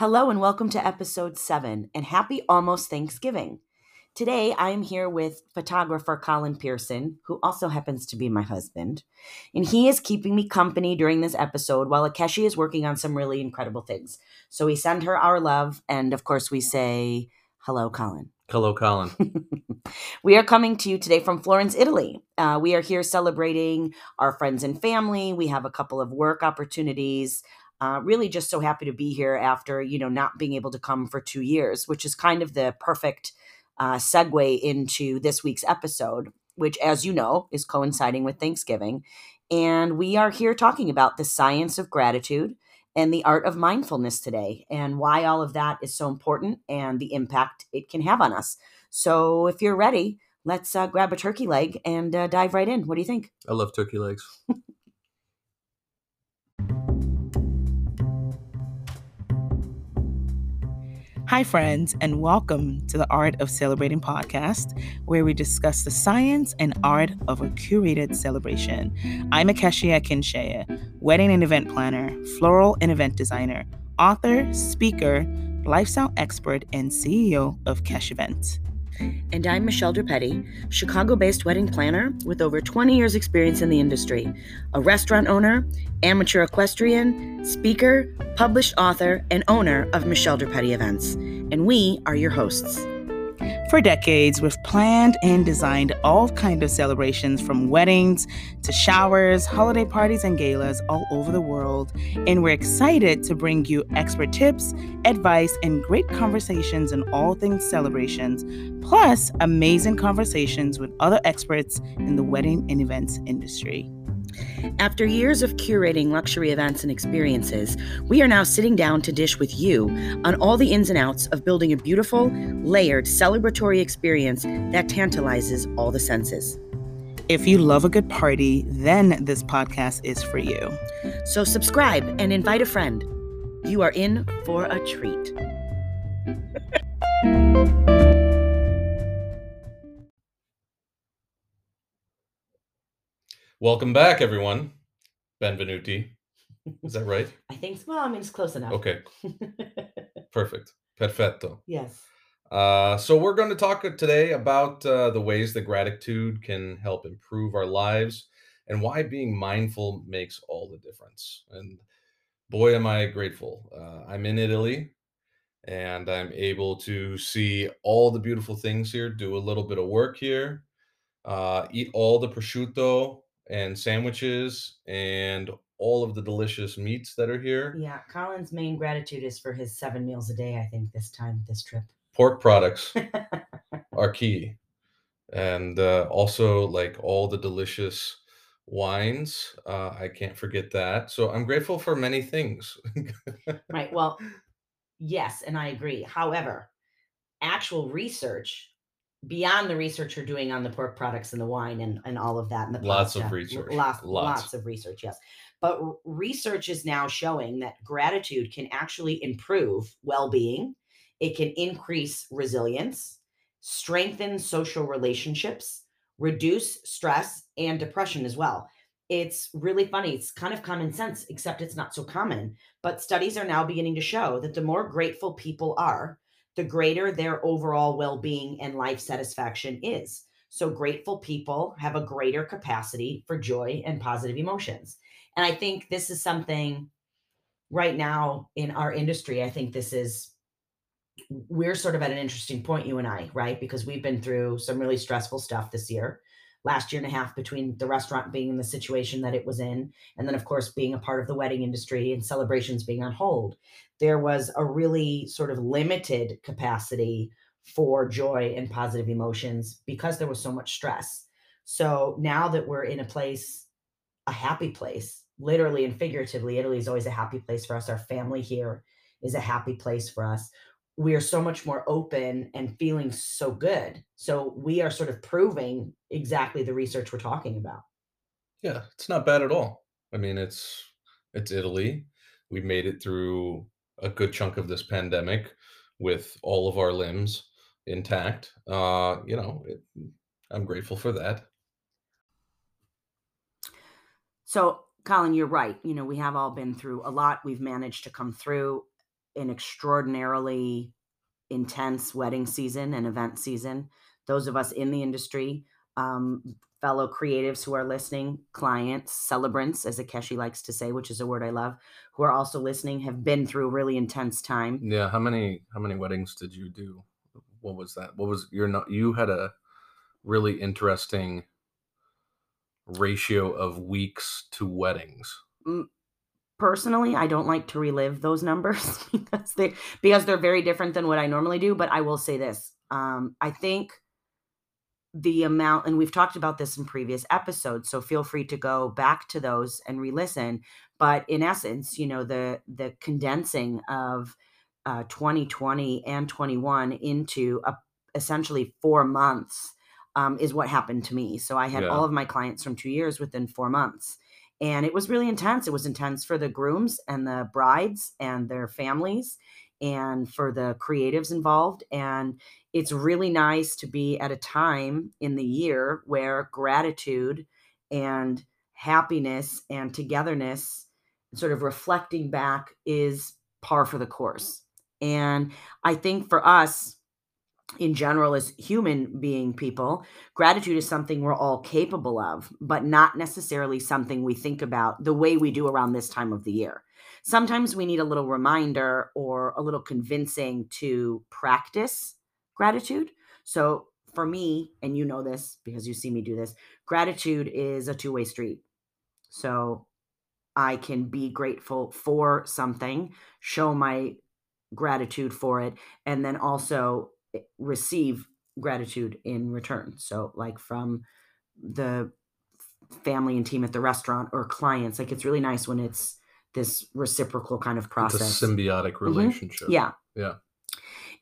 Hello and welcome to episode seven, and happy almost Thanksgiving. Today I am here with photographer Collin Pierson, who also happens to be my husband, and he is keeping me company during this episode while Akeshi is working on some really incredible things. So we send her our love, and of course we say, Hello, Collin. Hello, Collin. we are coming to you today from Florence, Italy. Uh, we are here celebrating our friends and family. We have a couple of work opportunities. Uh, really just so happy to be here after you know not being able to come for two years which is kind of the perfect uh, segue into this week's episode which as you know is coinciding with thanksgiving. And we are here talking about the science of gratitude and the art of mindfulness today and why all of that is so important and the impact it can have on us. So if you're ready let's uh, grab a turkey leg and uh, dive right in. What do you think? I love turkey legs. Hi, friends, and welcome to the Art of Celebrating podcast, where we discuss the science and art of a curated celebration. I'm Akeshia Akinshaya, wedding and event planner, floral and event designer, author, speaker, lifestyle expert, and CEO of Kesh Events. And I'm Michelle Durpetti, Chicago based wedding planner with over 20 years' experience in the industry, a restaurant owner, amateur equestrian, speaker, published author, and owner of Michelle Durpetti Events. And we are your hosts. For decades, we've planned and designed all kinds of celebrations from weddings to showers, holiday parties, and galas all over the world. And we're excited to bring you expert tips, advice, and great conversations on all things celebrations, plus amazing conversations with other experts in the wedding and events industry. After years of curating luxury events and experiences, we are now sitting down to dish with you on all the ins and outs of building a beautiful, layered, celebratory experience that tantalizes all the senses. If you love a good party, then this podcast is for you. So subscribe and invite a friend. You are in for a treat. Welcome back, everyone. Benvenuti. Is that right? I think so. Well, I mean, it's close enough. Okay, perfect. Perfetto. yes. Uh, so, we're going to talk today about uh, the ways that gratitude can help improve our lives and why being mindful makes all the difference. And boy, am I grateful. Uh, I'm in Italy and I'm able to see all the beautiful things here, do a little bit of work here, uh, eat all the prosciutto and sandwiches and all of the delicious meats that are here. Yeah. Collin's main gratitude is for his seven meals a day, I think, this time, this trip. Pork products are key. And uh, also, like all the delicious wines. Uh, I can't forget that. So I'm grateful for many things. Right. Well, yes, and I agree. However, actual research beyond the research you're doing on the pork products and the wine and, and all of that and the Lots of research. lots, Lots. lots of research yes but research is now showing that gratitude can actually improve well-being it can increase resilience strengthen social relationships reduce stress and depression as well it's really funny it's kind of common sense except it's not so common but studies are now beginning to show that the more grateful people are the greater their overall well being and life satisfaction is. So, grateful people have a greater capacity for joy and positive emotions. And I think this is something right now in our industry. I think this is, we're sort of at an interesting point, you and I, right? Because we've been through some really stressful stuff this year. Last year and a half between the restaurant being in the situation that it was in, and then, of course, being a part of the wedding industry and celebrations being on hold there was a really sort of limited capacity for joy and positive emotions because there was so much stress. So now that we're in a place, a happy place, literally and figuratively, Italy is always a happy place for us. Our family here is a happy place for us. We are so much more open and feeling so good. So we are sort of proving exactly the research we're talking about. yeah, it's not bad at all. I mean, it's it's Italy. We made it through a good chunk of this pandemic with all of our limbs intact. Uh, you know, it, I'm grateful for that. So, Collin, you're right. You know, we have all been through a lot. We've managed to come through. An extraordinarily intense wedding season and event season. Those of us in the industry, um, fellow creatives who are listening, clients, celebrants, as Akeshi likes to say, which is a word I love, who are also listening, have been through a really intense time. Yeah. How many how many weddings did you do? What was that? What was your not you had a really interesting ratio of weeks to weddings. Personally, I don't like to relive those numbers because they because they're very different than what I normally do. But I will say this: um, I think the amount, and we've talked about this in previous episodes, so feel free to go back to those and re-listen. But in essence, you know, the the condensing of uh, 2020 and 21 into a, essentially four months um, is what happened to me. So I had Yeah. all of my clients from two years within four months. And it was really intense. It was intense for the grooms and the brides and their families and for the creatives involved. And it's really nice to be at a time in the year where gratitude and happiness and togetherness, sort of reflecting back, is par for the course. And I think for us, in general as human being people gratitude is something we're all capable of but not necessarily something we think about the way we do around this time of the year. Sometimes we need a little reminder or a little convincing to practice gratitude. So for me and you know this because you see me do this gratitude is a two-way street. So i can be grateful for something show my gratitude for it and then also receive gratitude in return. So, like from the family and team at the restaurant or clients, like it's really nice when it's this reciprocal kind of It's a process. symbiotic relationship. Yeah. Yeah.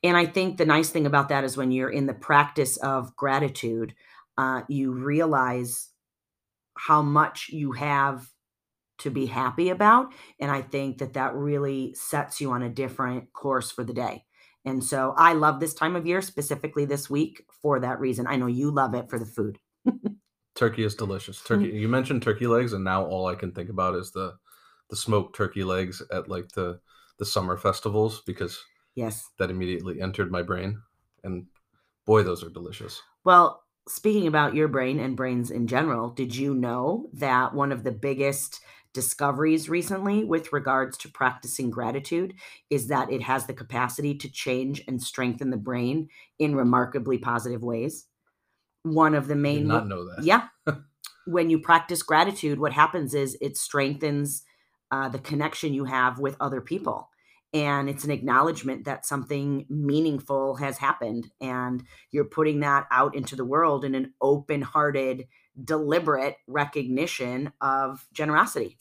And I think the nice thing about that is when you're in the practice of gratitude, uh, you realize how much you have to be happy about. And I think that that really sets you on a different course for the day. And so I love this time of year, specifically this week, for that reason. I know you love it for the food. Turkey is delicious. Turkey. Mm-hmm. You mentioned turkey legs, and now all I can think about is the the smoked turkey legs at like the the summer festivals because Yes. that immediately entered my brain. And boy, those are delicious. Well, speaking about your brain and brains in general, did you know that one of the biggest discoveries recently with regards to practicing gratitude is that it has the capacity to change and strengthen the brain in remarkably positive ways? One of the I did main not know that. yeah. when you practice gratitude, what happens is it strengthens uh, the connection you have with other people. And it's an acknowledgement that something meaningful has happened. And you're putting that out into the world in an open hearted, deliberate recognition of generosity.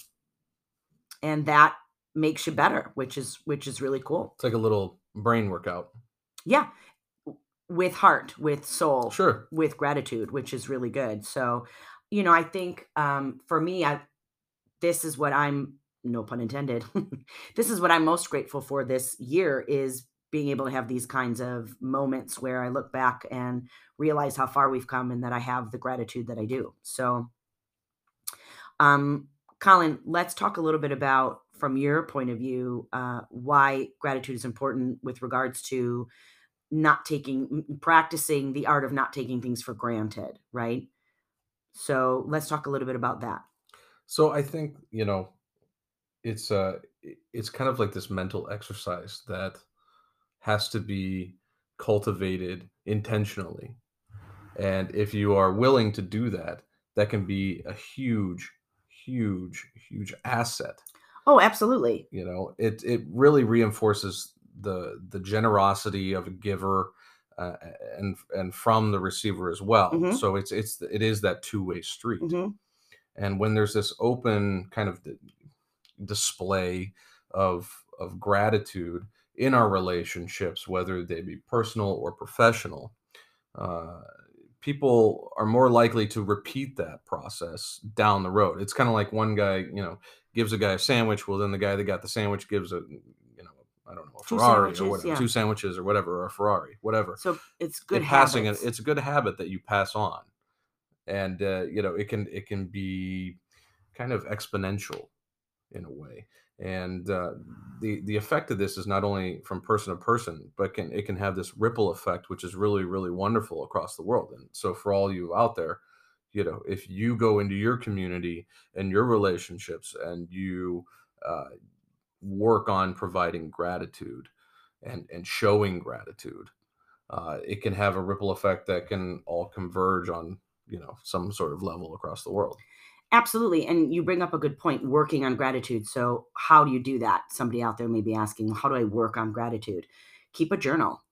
And that makes you better, which is which is really cool. It's like a little brain workout. Yeah. With heart, with soul Sure. with gratitude, which is really good. So, you know, I think um, for me, I this is what I'm no pun intended. this is what I'm most grateful for this year is being able to have these kinds of moments where I look back and realize how far we've come and that I have the gratitude that I do. So, um, Collin, let's talk a little bit about, from your point of view, uh, why gratitude is important with regards to not taking practicing the art of not taking things for granted right so let's talk a little bit about that So I think, you know, it's uh it's kind of like this mental exercise that has to be cultivated intentionally. And if you are willing to do that, that can be a huge, huge, huge asset. oh absolutely You know, it it really reinforces the the generosity of a giver uh, and and from the receiver as well. Mhm. So it's it's it is that two way street hmm and when there's this open kind of display of of gratitude in our relationships whether they be personal or professional uh, people are more likely to repeat that process down the road. It's kind of like one guy you know gives a guy a sandwich well then the guy that got the sandwich gives a you know i don't know a Two ferrari or whatever yeah. two sandwiches or whatever or a ferrari whatever. So it's good passing it, it's a good habit that you pass on. And uh, you know it can it can be kind of exponential in a way and uh, the the effect of this is not only from person to person, but can it can have this ripple effect, which is really really wonderful across the world. And so for all you out there, you know, if you go into your community and your relationships and you uh, work on providing gratitude and and showing gratitude, uh, it can have a ripple effect that can all converge on you know some sort of level across the world. Absolutely. And you bring up a good point working on gratitude. So, how do you do that? Somebody out there may be asking, How do I work on gratitude? Keep a journal.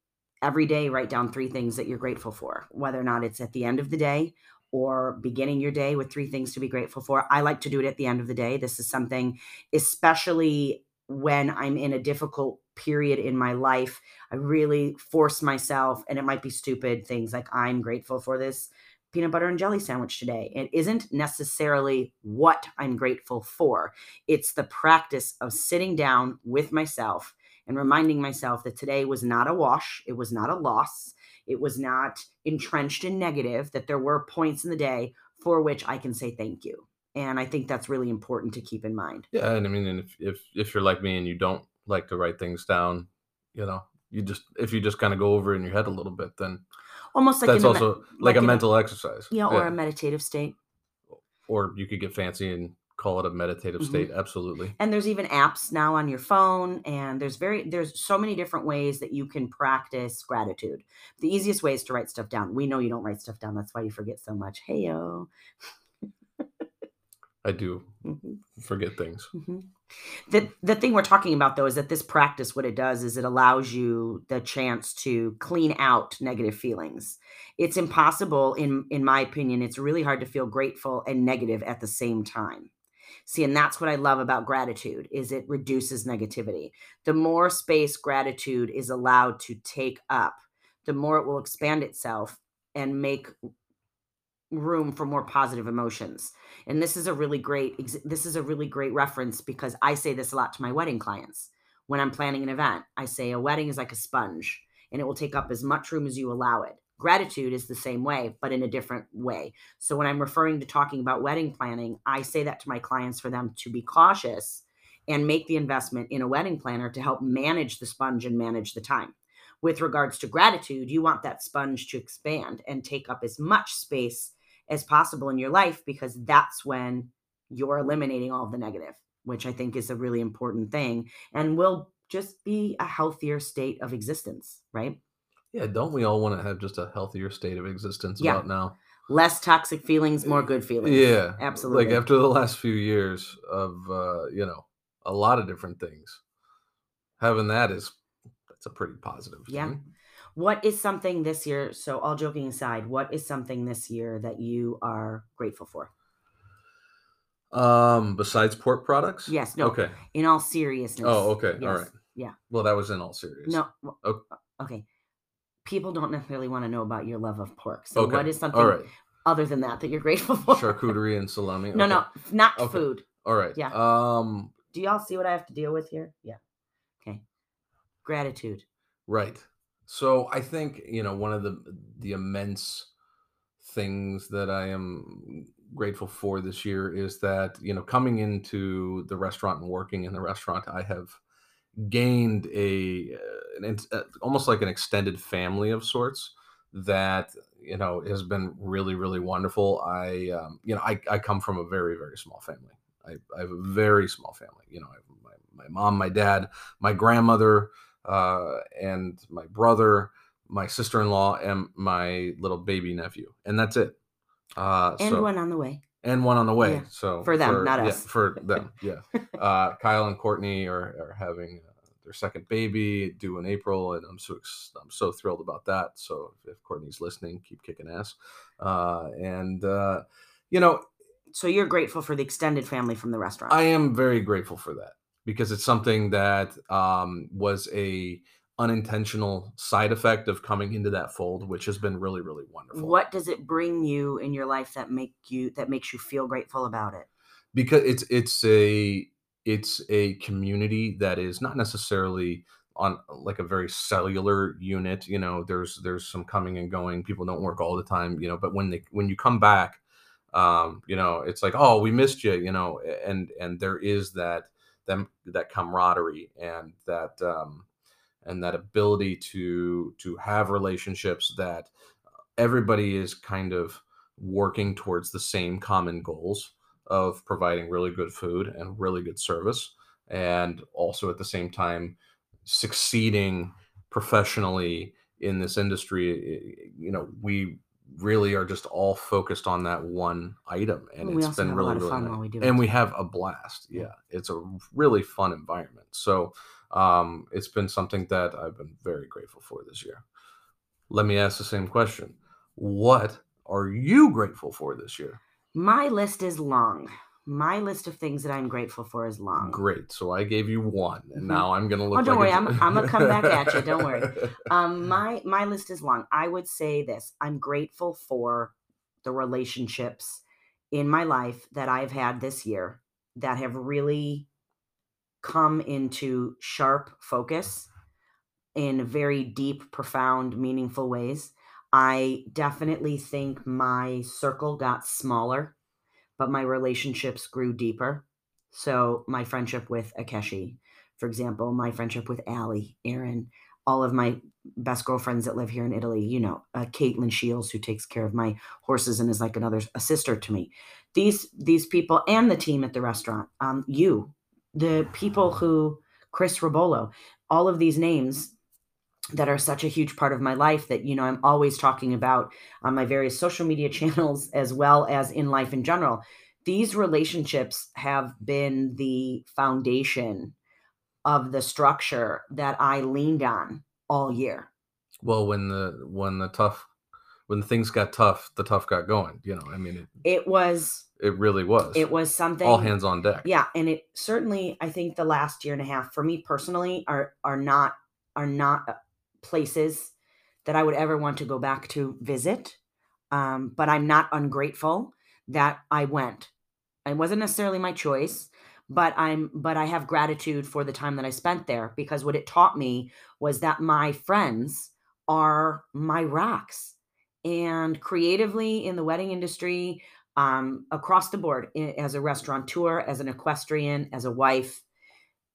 Every day, write down three things that you're grateful for, whether or not it's at the end of the day or beginning your day with three things to be grateful for. I like to do it at the end of the day. This is something, especially when I'm in a difficult period in my life, I really force myself, and it might be stupid things like I'm grateful for this peanut butter and jelly sandwich today. It isn't necessarily what I'm grateful for, it's the practice of sitting down with myself and reminding myself that today was not a wash, it was not a loss, it was not entrenched in negative, that there were points in the day for which I can say thank you. And I think that's really important to keep in mind. Yeah, and I mean, and if if if you're like me and you don't like to write things down, you know, you just if you just kind of go over in your head a little bit, then almost like that's a, also like, like a mental exercise. Yeah, or yeah. a meditative state. Or you could get fancy and call it a meditative mm-hmm. state. Absolutely. And there's even apps now on your phone, and there's very there's so many different ways that you can practice gratitude. The easiest way is to write stuff down. We know you don't write stuff down. That's why you forget so much. Hey yo. I do mm-hmm. forget things. Mm-hmm. The the thing we're talking about though is that this practice, what it does is it allows you the chance to clean out negative feelings. It's impossible, in in my opinion, it's really hard to feel grateful and negative at the same time. See, and that's what I love about gratitude is it reduces negativity. The more space gratitude is allowed to take up, the more it will expand itself and make room for more positive emotions. And this is a really great this is a really great reference because i say this a lot to my wedding clients. When i'm planning an event i say a wedding is like a sponge and it will take up as much room as you allow it. Gratitude is the same way but in a different way. So when i'm referring to talking about wedding planning i say that to my clients for them to be cautious and make the investment in a wedding planner to help manage the sponge and manage the time. With regards to gratitude, you want that sponge to expand and take up as much space as possible in your life because that's when you're eliminating all of the negative, which I think is a really important thing and will just be a healthier state of existence, right? Yeah, don't we all want to have just a healthier state of existence yeah. about now? Less toxic feelings, more good feelings. Yeah, absolutely. Like after the last few years of uh, you know a lot of different things, having that is that's a pretty positive. Yeah, thing. What is something this year? So, all joking aside, what is something this year that you are grateful for? Um, besides pork products? Yes. No. Okay. In all seriousness. Oh, okay. Yes. All right. Yeah. Well, that was in all seriousness. No. Okay. okay. People don't necessarily want to know about your love of pork. So, okay. what is something right. other than that that you're grateful for? Charcuterie and salami. No, no, not okay. food. All right. Yeah. Um. Do y'all see what I have to deal with here? Yeah. Okay. Gratitude. Right. So I think you know one of the the immense things that I am grateful for this year is that you know coming into the restaurant and working in the restaurant, I have gained a uh, an, uh, almost like an extended family of sorts that you know has been really really wonderful. I um, you know I, I come from a very very small family. I, I have a very small family. You know, I my, my mom, my dad, my grandmother uh, and my brother, my sister in law, and my little baby nephew, and that's it. Uh, and so, one on the way. And one on the way. Yeah. So for them, for, not yeah, us. For them, yeah. Uh, Kyle and Courtney are, are having uh, their second baby due in April, and I'm so I'm so thrilled about that. So if Courtney's listening, keep kicking ass. Uh, and uh, you know, so you're grateful for the extended family from the restaurant. I am very grateful for that because it's something that um, was a unintentional side effect of coming into that fold which has been really really wonderful. What does it bring you in your life that make you that makes you feel grateful about it? Because it's it's a it's a community that is not necessarily on like a very cellular unit you know there's there's some coming and going people don't work all the time you know but when they when you come back um you know it's like oh we missed you you know and and there is that them that camaraderie and that um, and that ability to to have relationships that everybody is kind of working towards the same common goals of providing really good food and really good service and also at the same time succeeding professionally in this industry you know we really are just all focused on that one item and we it's been really really fun nice. while we do and it. we have a blast yeah it's a really fun environment so um it's been something that i've been very grateful for this year let me ask the same question what are you grateful for this year My list is long. My list of things that I'm grateful for is long. great so i gave you one and Mhm. now i'm gonna look Oh, don't like worry, a- I'm- I'm gonna come back at you, don't worry. Um, my my list is long. I would say this: I'm grateful for the relationships in my life that I've had this year that have really come into sharp focus in very deep, profound, meaningful ways. I definitely think my circle got smaller, but my relationships grew deeper. So my friendship with Akeshi, for example, my friendship with Allie, Aaron, all of my best girlfriends that live here in Italy, you know, uh, Caitlin Shields, who takes care of my horses and is like another a sister to me. These these people and the team at the restaurant, um, you, the people who Chris Robolo, all of these names that are such a huge part of my life that you know I'm always talking about on my various social media channels as well as in life in general. These relationships have been the foundation of the structure that I leaned on all year. well when the when the tough when things got tough the tough got going you know i mean it, It was it really was it was something all hands on deck yeah and it certainly i think the last year and a half for me personally are are not are not places that i would ever want to go back to visit um, but i'm not ungrateful that i went it wasn't necessarily my choice but i'm but i have gratitude for the time that i spent there because what it taught me was that my friends are my rocks and creatively in the wedding industry um, across the board as a restaurateur, as an equestrian, as a wife.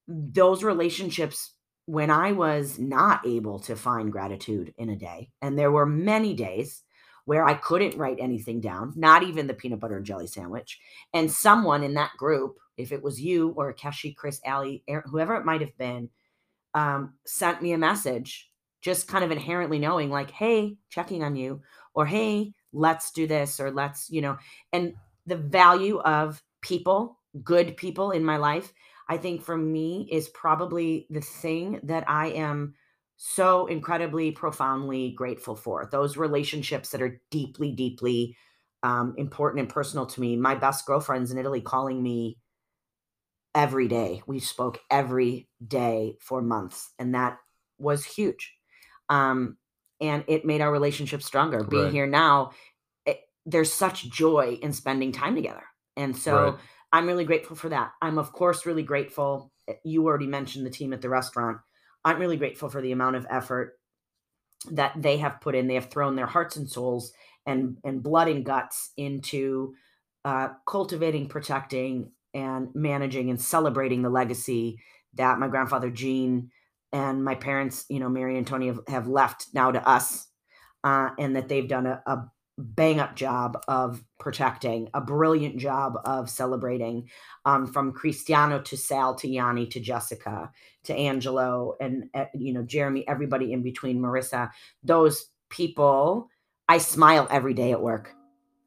Those relationships, when I was not able to find gratitude in a day, and there were many days where I couldn't write anything down, not even the peanut butter and jelly sandwich. And someone in that group, if it was you or Keshi, Chris, Aaron, whoever it might have been, um, sent me a message, just kind of inherently knowing, like, hey, checking on you, or hey, let's do this, or let's, you know, and the value of people, good people in my life, I think for me is probably the thing that I am so incredibly profoundly grateful for. Those relationships that are deeply, deeply um, important and personal to me. My best girlfriends in Italy calling me every day. We spoke every day for months, and that was huge. Um, and it made our relationship stronger. Being Right. here now, it, there's such joy in spending time together. And so Right. I'm really grateful for that. I'm, of course, really grateful. eh, You already mentioned the team at the restaurant. I'm really grateful for the amount of effort that they have put in. They have thrown their hearts and souls and, and blood and guts into uh, cultivating, protecting, and managing and celebrating the legacy that my grandfather Gene and my parents, you know, Mary and Tony have, have left now to us, uh, and that they've done a, a bang up job of protecting, a brilliant job of celebrating, um, from Cristiano to Sal to Yanni to Jessica to Angelo and uh, you know Jeremy, everybody in between, Marissa. Those people, I smile every day at work.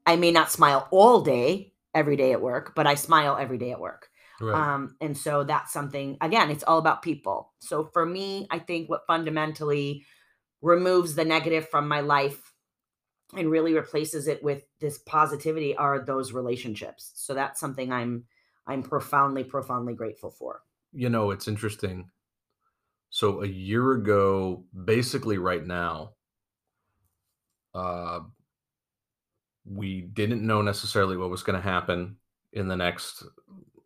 I may not smile all day every day at work, but I smile every day at work. right Um, and so that's something, again, it's all about people. So for me, I think what fundamentally removes the negative from my life and really replaces it with this positivity are those relationships. So that's something I'm I'm profoundly, profoundly grateful for. you know it's interesting so a year ago basically right now uh we didn't know necessarily what was going to happen in the next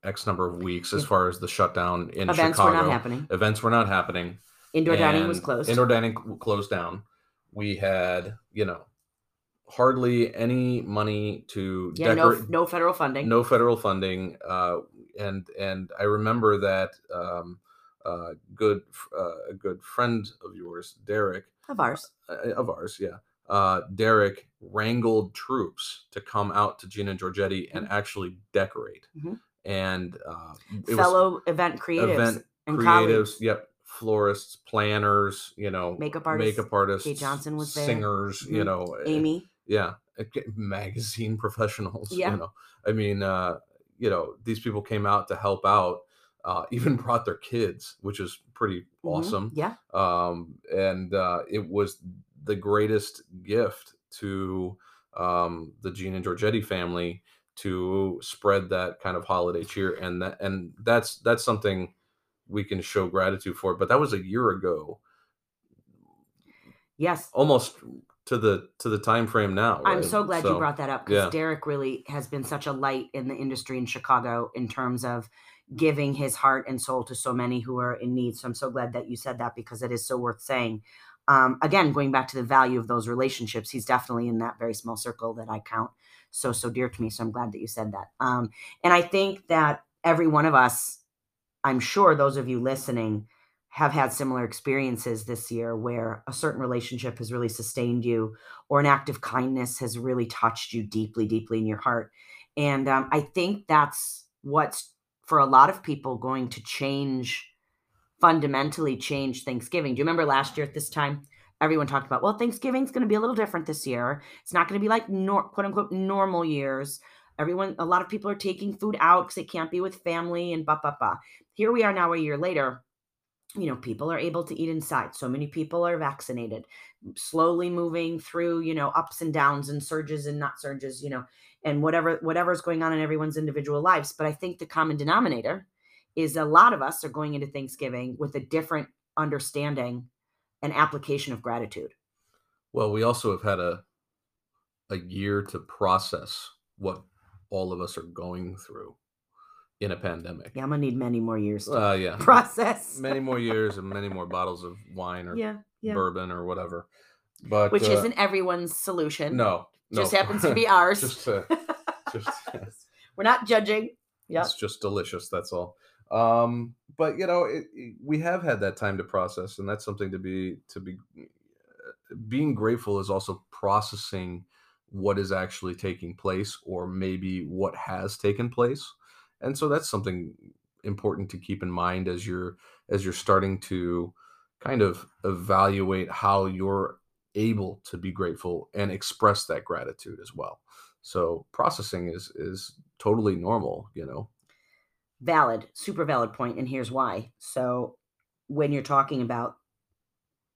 x number of weeks as far as the shutdown in Events chicago were not happening. events were not happening Indoor dining was closed. indoor dining closed down we had you know hardly any money to yeah, no no federal funding. no federal funding uh and and I remember that um, uh, good uh, a good friend of yours, Derek, Of ours. uh, of ours, yeah. Uh, Derek wrangled troops to come out to Gina Georgetti and actually decorate. Mhm. And uh, it was Fellow event creatives event and creatives, colleagues. yep, florists, planners, you know, Makeup artists. makeup artists, Kate Johnson was there. singers, you Mhm. know, uh, Amy. Yeah, uh, magazine professionals. Yeah. You know, I mean, uh, you know, these people came out to help out. Uh, even brought their kids, which is pretty Mhm. awesome Yeah. um, and uh, it was the greatest gift to um, the Gene and Georgetti family to spread that kind of holiday cheer, and that and that's that's something we can show gratitude for. But that was a year ago, Yes. almost to the to the time frame now. I'm so glad you brought that up because yeah. Derek really has been such a light in the industry in Chicago in terms of giving his heart and soul to so many who are in need. So I'm so glad that you said that because it is so worth saying. Um, again, going back to the value of those relationships, he's definitely in that very small circle that I count so so dear to me. So I'm glad that you said that. Um, and I think that every one of us, I'm sure those of you listening, have had similar experiences this year where a certain relationship has really sustained you or an act of kindness has really touched you deeply, deeply in your heart. And um, I think that's what's for a lot of people going to change, fundamentally change Thanksgiving. Do you remember last year at this time? Everyone talked about, well, Thanksgiving's going to be a little different this year. It's not going to be like nor- quote unquote normal years. Everyone, a lot of people are taking food out because it can't be with family and blah, blah, blah. Here we are now a year later you know people are able to eat inside. So many people are vaccinated. Slowly moving through you know ups and downs and surges and not surges you know and whatever whatever's going on in everyone's individual lives. But i think the common denominator is a lot of us are going into thanksgiving with a different understanding and application of gratitude. Well, we also have had a a year to process what all of us are going through in a pandemic. yeah i'm gonna need many more years to Uh, yeah. process many more years and many more bottles of wine or yeah yeah bourbon or whatever. But which uh, isn't everyone's solution no, no. just happens to be ours just, uh, just we're not judging yeah it's just delicious. That's all. Um, but you know, it, it- we have had that time to process, and that's something to be to be. Being grateful is also processing what is actually taking place, or maybe what has taken place, and so that's something important to keep in mind as you're as you're starting to kind of evaluate how you're able to be grateful and express that gratitude as well. So processing is is totally normal, you know. valid super valid point and here's why so when you're talking about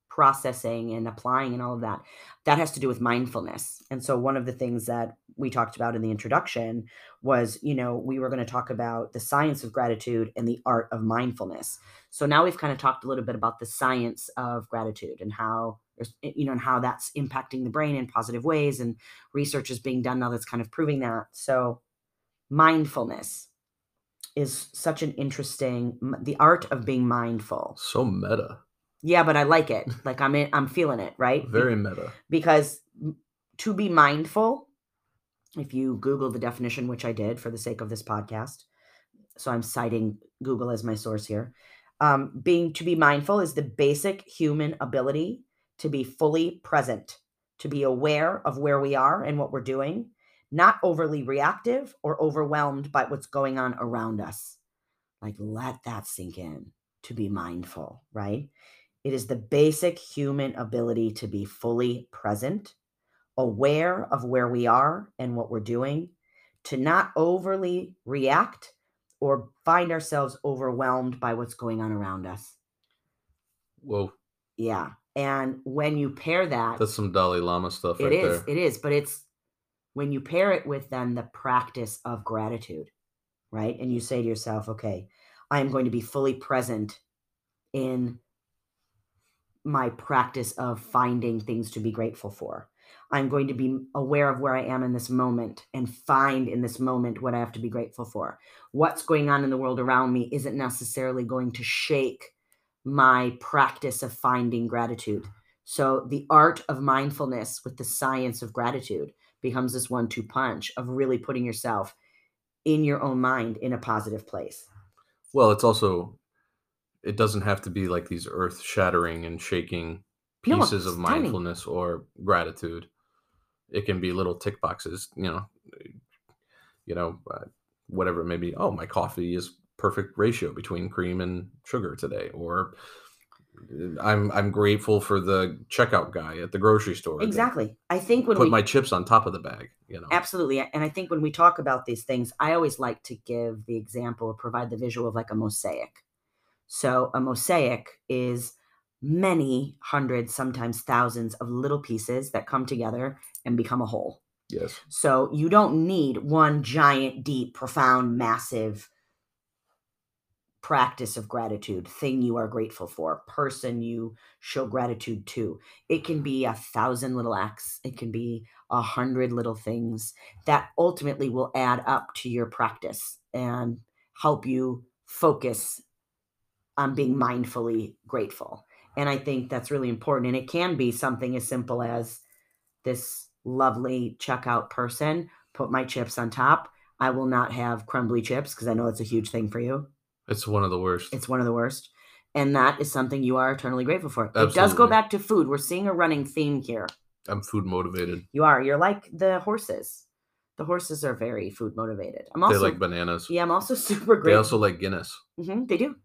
processing and applying and all of that that has to do with mindfulness and so one of the things that we talked about in the introduction was you know we were going to talk about the science of gratitude and the art of mindfulness. So now we've kind of talked a little bit about the science of gratitude and how eh, you know and how that's impacting the brain in positive ways and research is being done now that's kind of proving that. So mindfulness is such an interesting the art of being mindful. So meta, yeah but i like it. Like i'm in i'm feeling it right? Very meta. because to be mindful if you google the definition which i did for the sake of this podcast so i'm citing google as my source here um, being to be mindful is the basic human ability to be fully present to be aware of where we are and what we're doing not overly reactive or overwhelmed by what's going on around us. Like let that sink in to be mindful right? It is the basic human ability to be fully present, aware of where we are and what we're doing, to not overly react or find ourselves overwhelmed by what's going on around us. Whoa, Yeah. And when you pair that, that's some Dalai Lama stuff it right is, there. it is, but it's when you pair it with then the practice of gratitude, right? And you say to yourself, okay, I'm going to be fully present in my practice of finding things to be grateful for. I'm going to be aware of where I am in this moment and find in this moment what I have to be grateful for. What's going on in the world around me isn't necessarily going to shake my practice of finding gratitude. So, the art of mindfulness with the science of gratitude becomes this one two punch of really putting yourself in your own mind in a positive place. Well, it's also it doesn't have to be like these earth shattering and shaking No, pieces of tiny. mindfulness or gratitude. It can be little tick boxes, you know, you know, uh, whatever it may be. Oh, my coffee is perfect ratio between cream and sugar today, or uh, I'm I'm grateful for the checkout guy at the grocery store. Exactly. I think when we Put we my chips on top of the bag. You know. Absolutely. And I think when we talk about these things, I always like to give the example, or provide the visual of like a mosaic. So a mosaic is many hundreds, sometimes thousands of little pieces that come together and become a whole. Yes. So you don't need one giant, deep, profound, massive practice of gratitude, thing you are grateful for, person you show gratitude to. It can be a thousand little acts, it can be a hundred little things that ultimately will add up to your practice and help you focus on being mindfully grateful. And I think that's really important. And it can be something as simple as this lovely checkout person put my chips on top. I will not have crumbly chips because I know it's a huge thing for you. It's one of the worst. It's one of the worst. And that is something you are eternally grateful for. It does go back to food. We're seeing a running theme here. I'm food motivated. You are. You're like the horses. The horses are very food motivated. I'm They also like bananas. yeah. I'm also super great. They also like Guinness. Mhm, they do.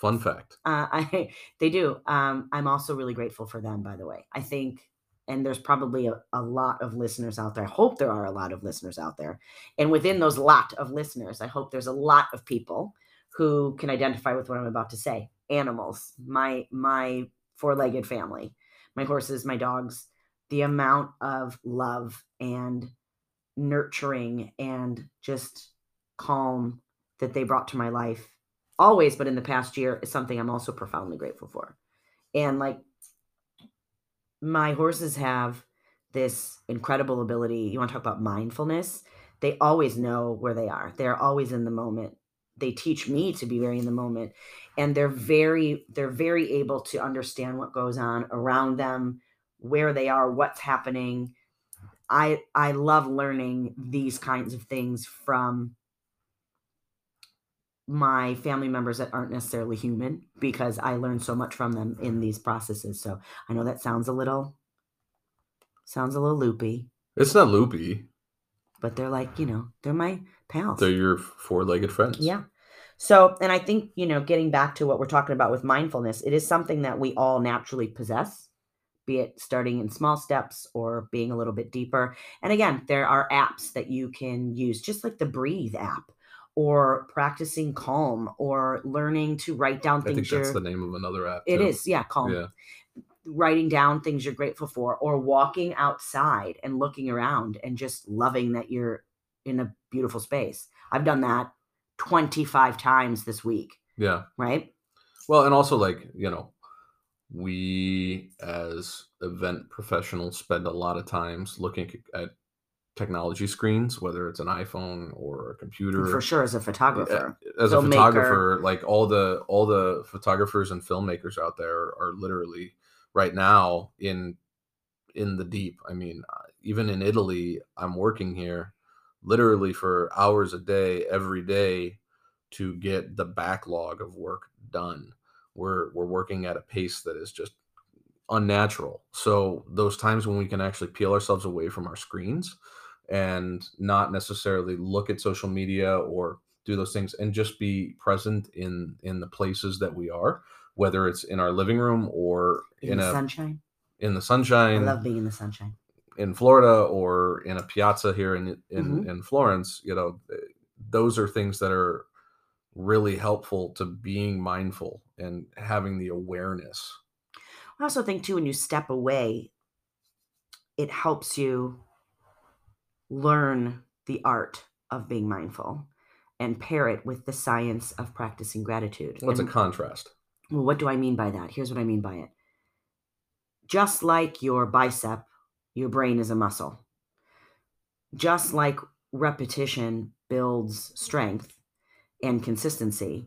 Fun fact. Uh, I they do. Um, I'm also really grateful for them. By the way, I think, and there's probably a, a lot of listeners out there. I hope there are a lot of listeners out there, and within those lot of listeners, I hope there's a lot of people who can identify with what I'm about to say. Animals, my my four-legged family, my horses, my dogs. The amount of love and nurturing and just calm that they brought to my life always but in the past year is something i'm also profoundly grateful for. And like my horses have this incredible ability. You want to talk about mindfulness? They always know where they are. They're always in the moment. They teach me to be very in the moment. And they're very they're very able to understand what goes on around them where they are what's happening. I i love learning these kinds of things from my family members that aren't necessarily human because I learn so much from them in these processes. So I know that sounds a little sounds a little loopy, It's not loopy. but they're like, you know, they're my pals. They're your four-legged friends. Yeah. So, and I think, you know, getting back to what we're talking about with mindfulness, it is something that we all naturally possess, be it starting in small steps or being a little bit deeper. And again, there are apps that you can use, just like the Breathe app or practicing calm or learning to write down things. I think that's the name of another app. It too. is, yeah, calm. Yeah. Writing down things you're grateful for, or walking outside and looking around and just loving that you're in a beautiful space. I've done that 25 times this week, Yeah. right? Well, and also like, you know, we as event professionals spend a lot of times looking at technology screens, whether it's an iPhone or a computer. For sure, as a photographer. as a photographer like all the all the photographers and filmmakers out there are literally right now in in the deep i mean even in italy i'm working here literally for hours a day every day to get the backlog of work done we're we're working at a pace that is just unnatural so those times when we can actually peel ourselves away from our screens and not necessarily look at social media or do those things and just be present in in the places that we are whether it's in our living room or In, in, the a sunshine. in the sunshine I love being in the sunshine. in Florida or in a piazza here in in, Mhm. in Florence, you know, those are things that are really helpful to being mindful and having the awareness. I also think, too, when you step away, it helps you learn the art of being mindful and pair it with the science of practicing gratitude. What's a contrast? Well, what do I mean by that? Here's what I mean by it. Just like your bicep, your brain is a muscle. Just like repetition builds strength and consistency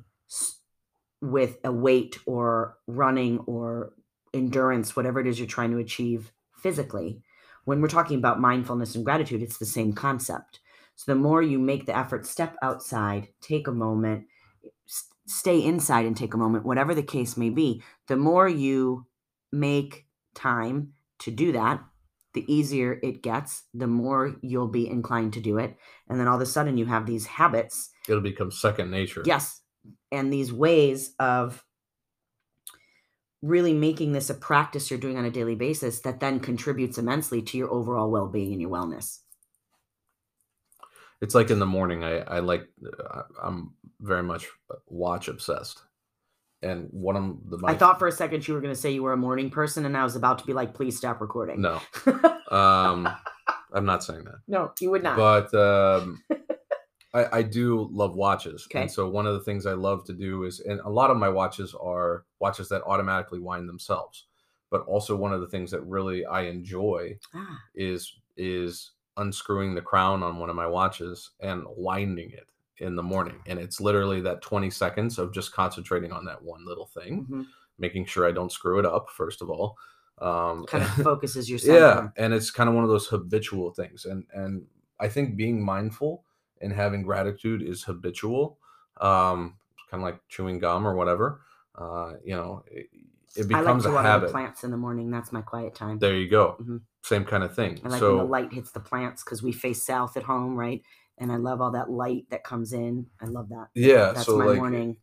with a weight or running or endurance, whatever it is you're trying to achieve physically, when we're talking about mindfulness and gratitude, it's the same concept. So the more you make the effort, step outside, take a moment, s- stay inside and take a moment, whatever the case may be, the more you make time to do that, the easier it gets, the more you'll be inclined to do it. And then all of a sudden you have these habits It'll become second nature. Yes. And these ways of really making this a practice you're doing on a daily basis that then contributes immensely to your overall well being and your wellness. It's like in the morning. I I like. uh, I'm very much watch obsessed, and one of the my I thought for a second you were going to say you were a morning person, and I was about to be like, please stop recording. no. Um, I'm not saying that. no, you would not. but um, I, I do love watches. Okay. And so one of the things I love to do is, and a lot of my watches are watches that automatically wind themselves. But also one of the things that really I enjoy ah, is is unscrewing the crown on one of my watches and winding it in the morning. And it's literally that 20 seconds of just concentrating on that one little thing, mhm. making sure I don't screw it up, first of all. Um, kind of focuses your yeah and it's kind of one of those habitual things and and i think being mindful and having gratitude is habitual um kind of like chewing gum or whatever uh you know it, it I like becomes to a water the habit plants in the morning. That's my quiet time. there you go Mhm. same kind of thing I like so when the light hits the plants because we face south at home, right? And I love all that light that comes in. I love that. yeah That's so my like morning.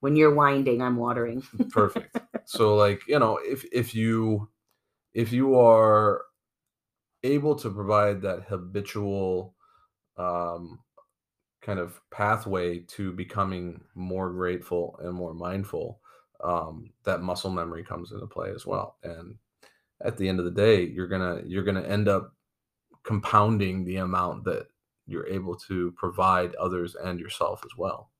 When you're winding, I'm watering. perfect so like you know if if you if you are able to provide that habitual um kind of pathway to becoming more grateful and more mindful um that muscle memory comes into play as well. And at the end of the day you're gonna you're gonna end up compounding the amount that you're able to provide others and yourself as well.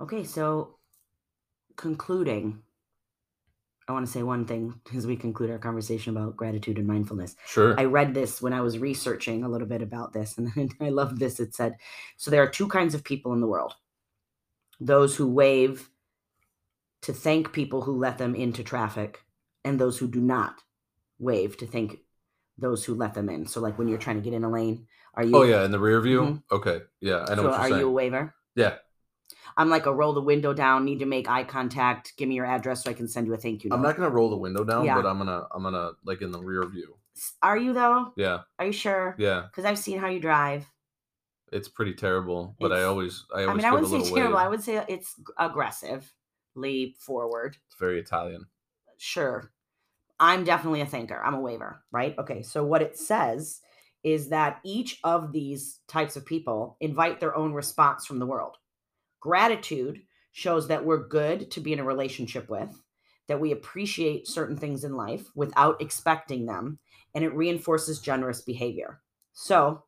Okay, so concluding, I want to say one thing as we conclude our conversation about gratitude and mindfulness. sure I read this when I was researching a little bit about this, and I love this. It said, So there are two kinds of people in the world those who wave to thank people who let them into traffic, and those who do not wave to thank those who let them in. So, like when you're trying to get in a lane, are you? oh yeah in the rear view Mhm. okay yeah i know so what you're are saying you a waiver? yeah I'm like a roll the window down, need to make eye contact, give me your address so I can send you a thank you. Note. i'm not gonna roll the window down Yeah. but i'm gonna i'm gonna like in the rear view Are you though? yeah Are you sure? yeah Because I've seen how you drive. it's pretty terrible but i always i I, mean, I wouldn't say terrible. wave. I would say it's aggressively forward. it's very italian Sure. I'm definitely a thinker. I'm a waiver, right? Okay. So what it says is that each of these types of people invite their own response from the world. Gratitude shows that we're good to be in a relationship with, that we appreciate certain things in life without expecting them, and it reinforces generous behavior. So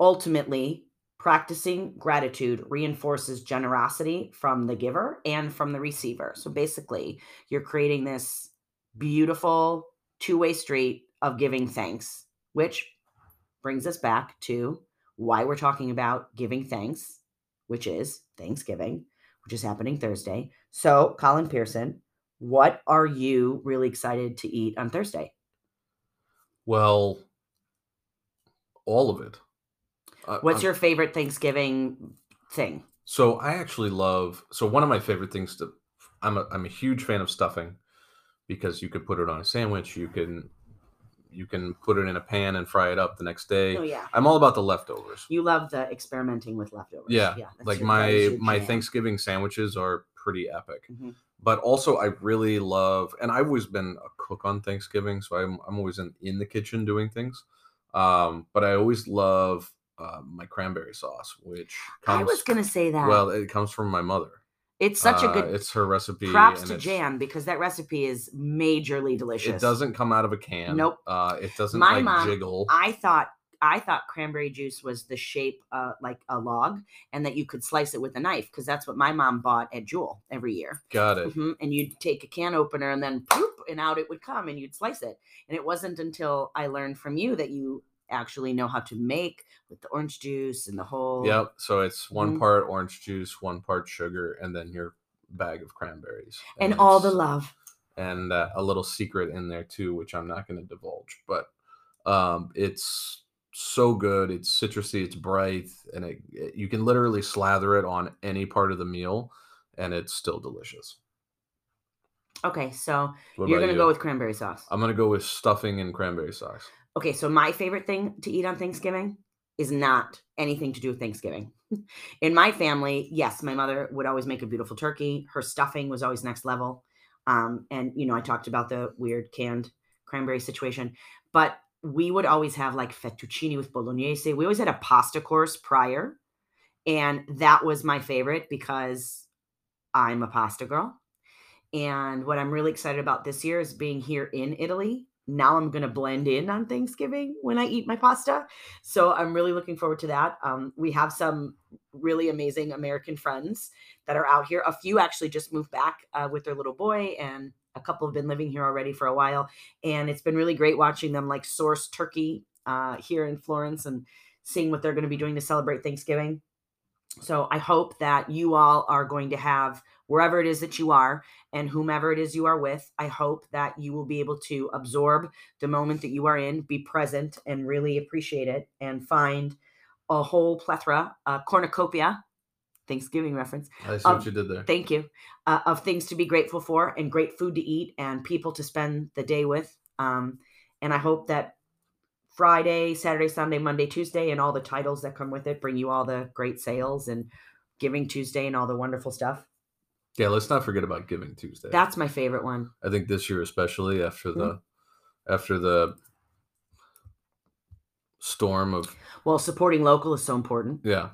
ultimately, practicing gratitude reinforces generosity from the giver and from the receiver. So basically, you're creating this beautiful two way street of giving thanks, which brings us back to why we're talking about giving thanks, which is Thanksgiving, which is happening Thursday. So, Collin Pierson, what are you really excited to eat on Thursday? Well, all of it. What's I'm- your favorite Thanksgiving thing? So I actually love. So one of my favorite things to. I'm a I'm a huge fan of stuffing, because you could put it on a sandwich. You can, you can put it in a pan and fry it up the next day. Oh, yeah. I'm all about the leftovers. You love the experimenting with leftovers. Yeah, that's like my my jam. Thanksgiving sandwiches are pretty epic. Mhm. But also, I really love, and I've always been a cook on Thanksgiving, so I'm I'm always in in the kitchen doing things. Um, but I always love uh, my cranberry sauce, which comes I was gonna say that. well, it comes from my mother. It's such a Uh, good It's her recipe. props to Jan because that recipe is majorly delicious. It doesn't come out of a can. Nope. Uh, it doesn't My like mom- jiggle. I thought I thought cranberry juice was the shape uh, like a log, and that you could slice it with a knife because that's what my mom bought at Jewel every year. Got it. Mhm, And you'd take a can opener and then poop, and out it would come, and you'd slice it. And it wasn't until I learned from you that you actually know how to make with the orange juice and the whole. Yep. So it's one Mhm. part orange juice, one part sugar, and then you're bag of cranberries. And all the love. and uh, a little secret in there too, which I'm not going to divulge. But um, it's so good. It's citrusy. It's bright, and it, it- you can literally slather it on any part of the meal, and it's still delicious. Okay, so What you're gonna you? go with cranberry sauce. I'm gonna go with stuffing and cranberry sauce. Okay, so my favorite thing to eat on Thanksgiving is not anything to do with Thanksgiving. In my family, yes, my mother would always make a beautiful turkey. Her stuffing was always next level. Um, and you know, I talked about the weird canned cranberry situation, but we would always have like fettuccine with bolognese. We always had a pasta course prior, and that was my favorite because I'm a pasta girl. And what I'm really excited about this year is being here in Italy. Now I'm going to blend in on Thanksgiving when I eat my pasta. So I'm really looking forward to that. Um, we have some really amazing American friends that are out here. A few actually just moved back uh, with their little boy, and a couple have been living here already for a while. And it's been really great watching them like source turkey uh, here in Florence and seeing what they're going to be doing to celebrate Thanksgiving. So I hope that you all are going to have wherever it is that you are and whomever it is you are with, I hope that you will be able to absorb the moment that you are in, be present, and really appreciate it, and find a whole plethora, a cornucopia, Thanksgiving reference. I see Um, what you did there. Thank you. Uh, of things to be grateful for, and great food to eat, and people to spend the day with. Um, and I hope that Friday, Saturday, Sunday, Monday, Tuesday, and all the titles that come with it bring you all the great sales and Giving Tuesday and all the wonderful stuff. Yeah, let's not forget about Giving Tuesday. That's my favorite one. I think this year, especially after Mm-hmm. the after the storm of Well, supporting local is so important. yeah,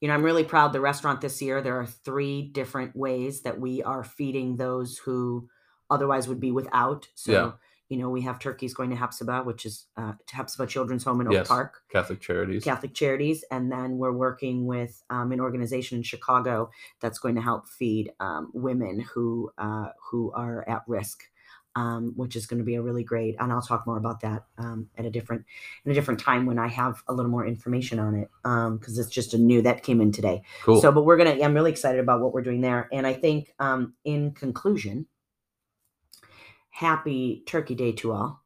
You know, I'm really proud the restaurant this year. There are three different ways that we are feeding those who otherwise would be without. So, Yeah. You know, we have turkeys going to Hephzibah, which is uh, to Hephzibah Children's Home in Oak Yes. Park, Catholic Charities. Catholic Charities, and then we're working with um, an organization in Chicago that's going to help feed um, women who uh, who are at risk. Um, which is going to be a really great, and I'll talk more about that um, at a different in a different time when I have a little more information on it because it's just a new that came in today. Cool. So, but we're gonna. I'm really excited about what we're doing there, and I think, um, in conclusion, happy Turkey Day to all.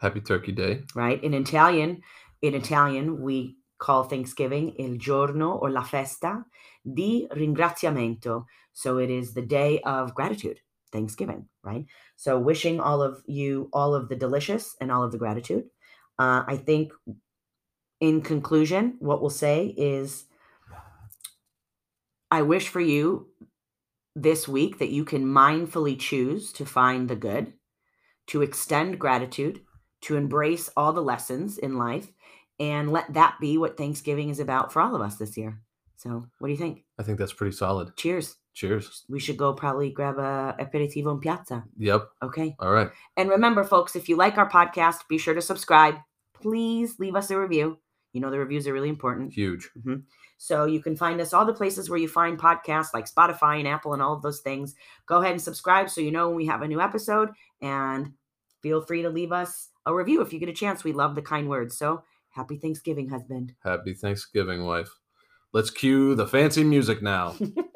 Happy Turkey Day. Right in Italian, in Italian we call Thanksgiving il giorno or la festa di ringraziamento. So it is the day of gratitude, Thanksgiving, right? So wishing all of you all of the delicious and all of the gratitude. Uh, I think, in conclusion, what we'll say is I wish for you this week that you can mindfully choose to find the good, to extend gratitude, to embrace all the lessons in life, and let that be what Thanksgiving is about for all of us this year. So, what do you think? I think that's pretty solid. Cheers. Cheers. We should go probably grab a aperitivo in piazza. Yep. Okay. All right. And remember, folks, if you like our podcast, be sure to subscribe. Please leave us a review. You know, the reviews are really important. Huge. Mm-hmm. So you can find us all the places where you find podcasts like Spotify and Apple and all of those things. Go ahead and subscribe so you know when we have a new episode and feel free to leave us a review if you get a chance. We love the kind words. So happy Thanksgiving, husband. Happy Thanksgiving, wife. Let's cue the fancy music now.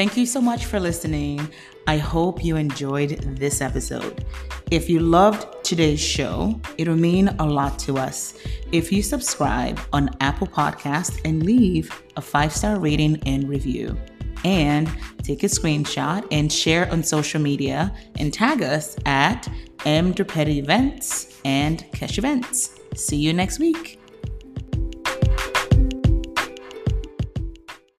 Thank you so much for listening. I hope you enjoyed this episode. If you loved today's show, it'll mean a lot to us if you subscribe on Apple Podcast and leave a five-star rating and review. And take a screenshot and share on social media and tag us at M Events and Kesh Events. See you next week.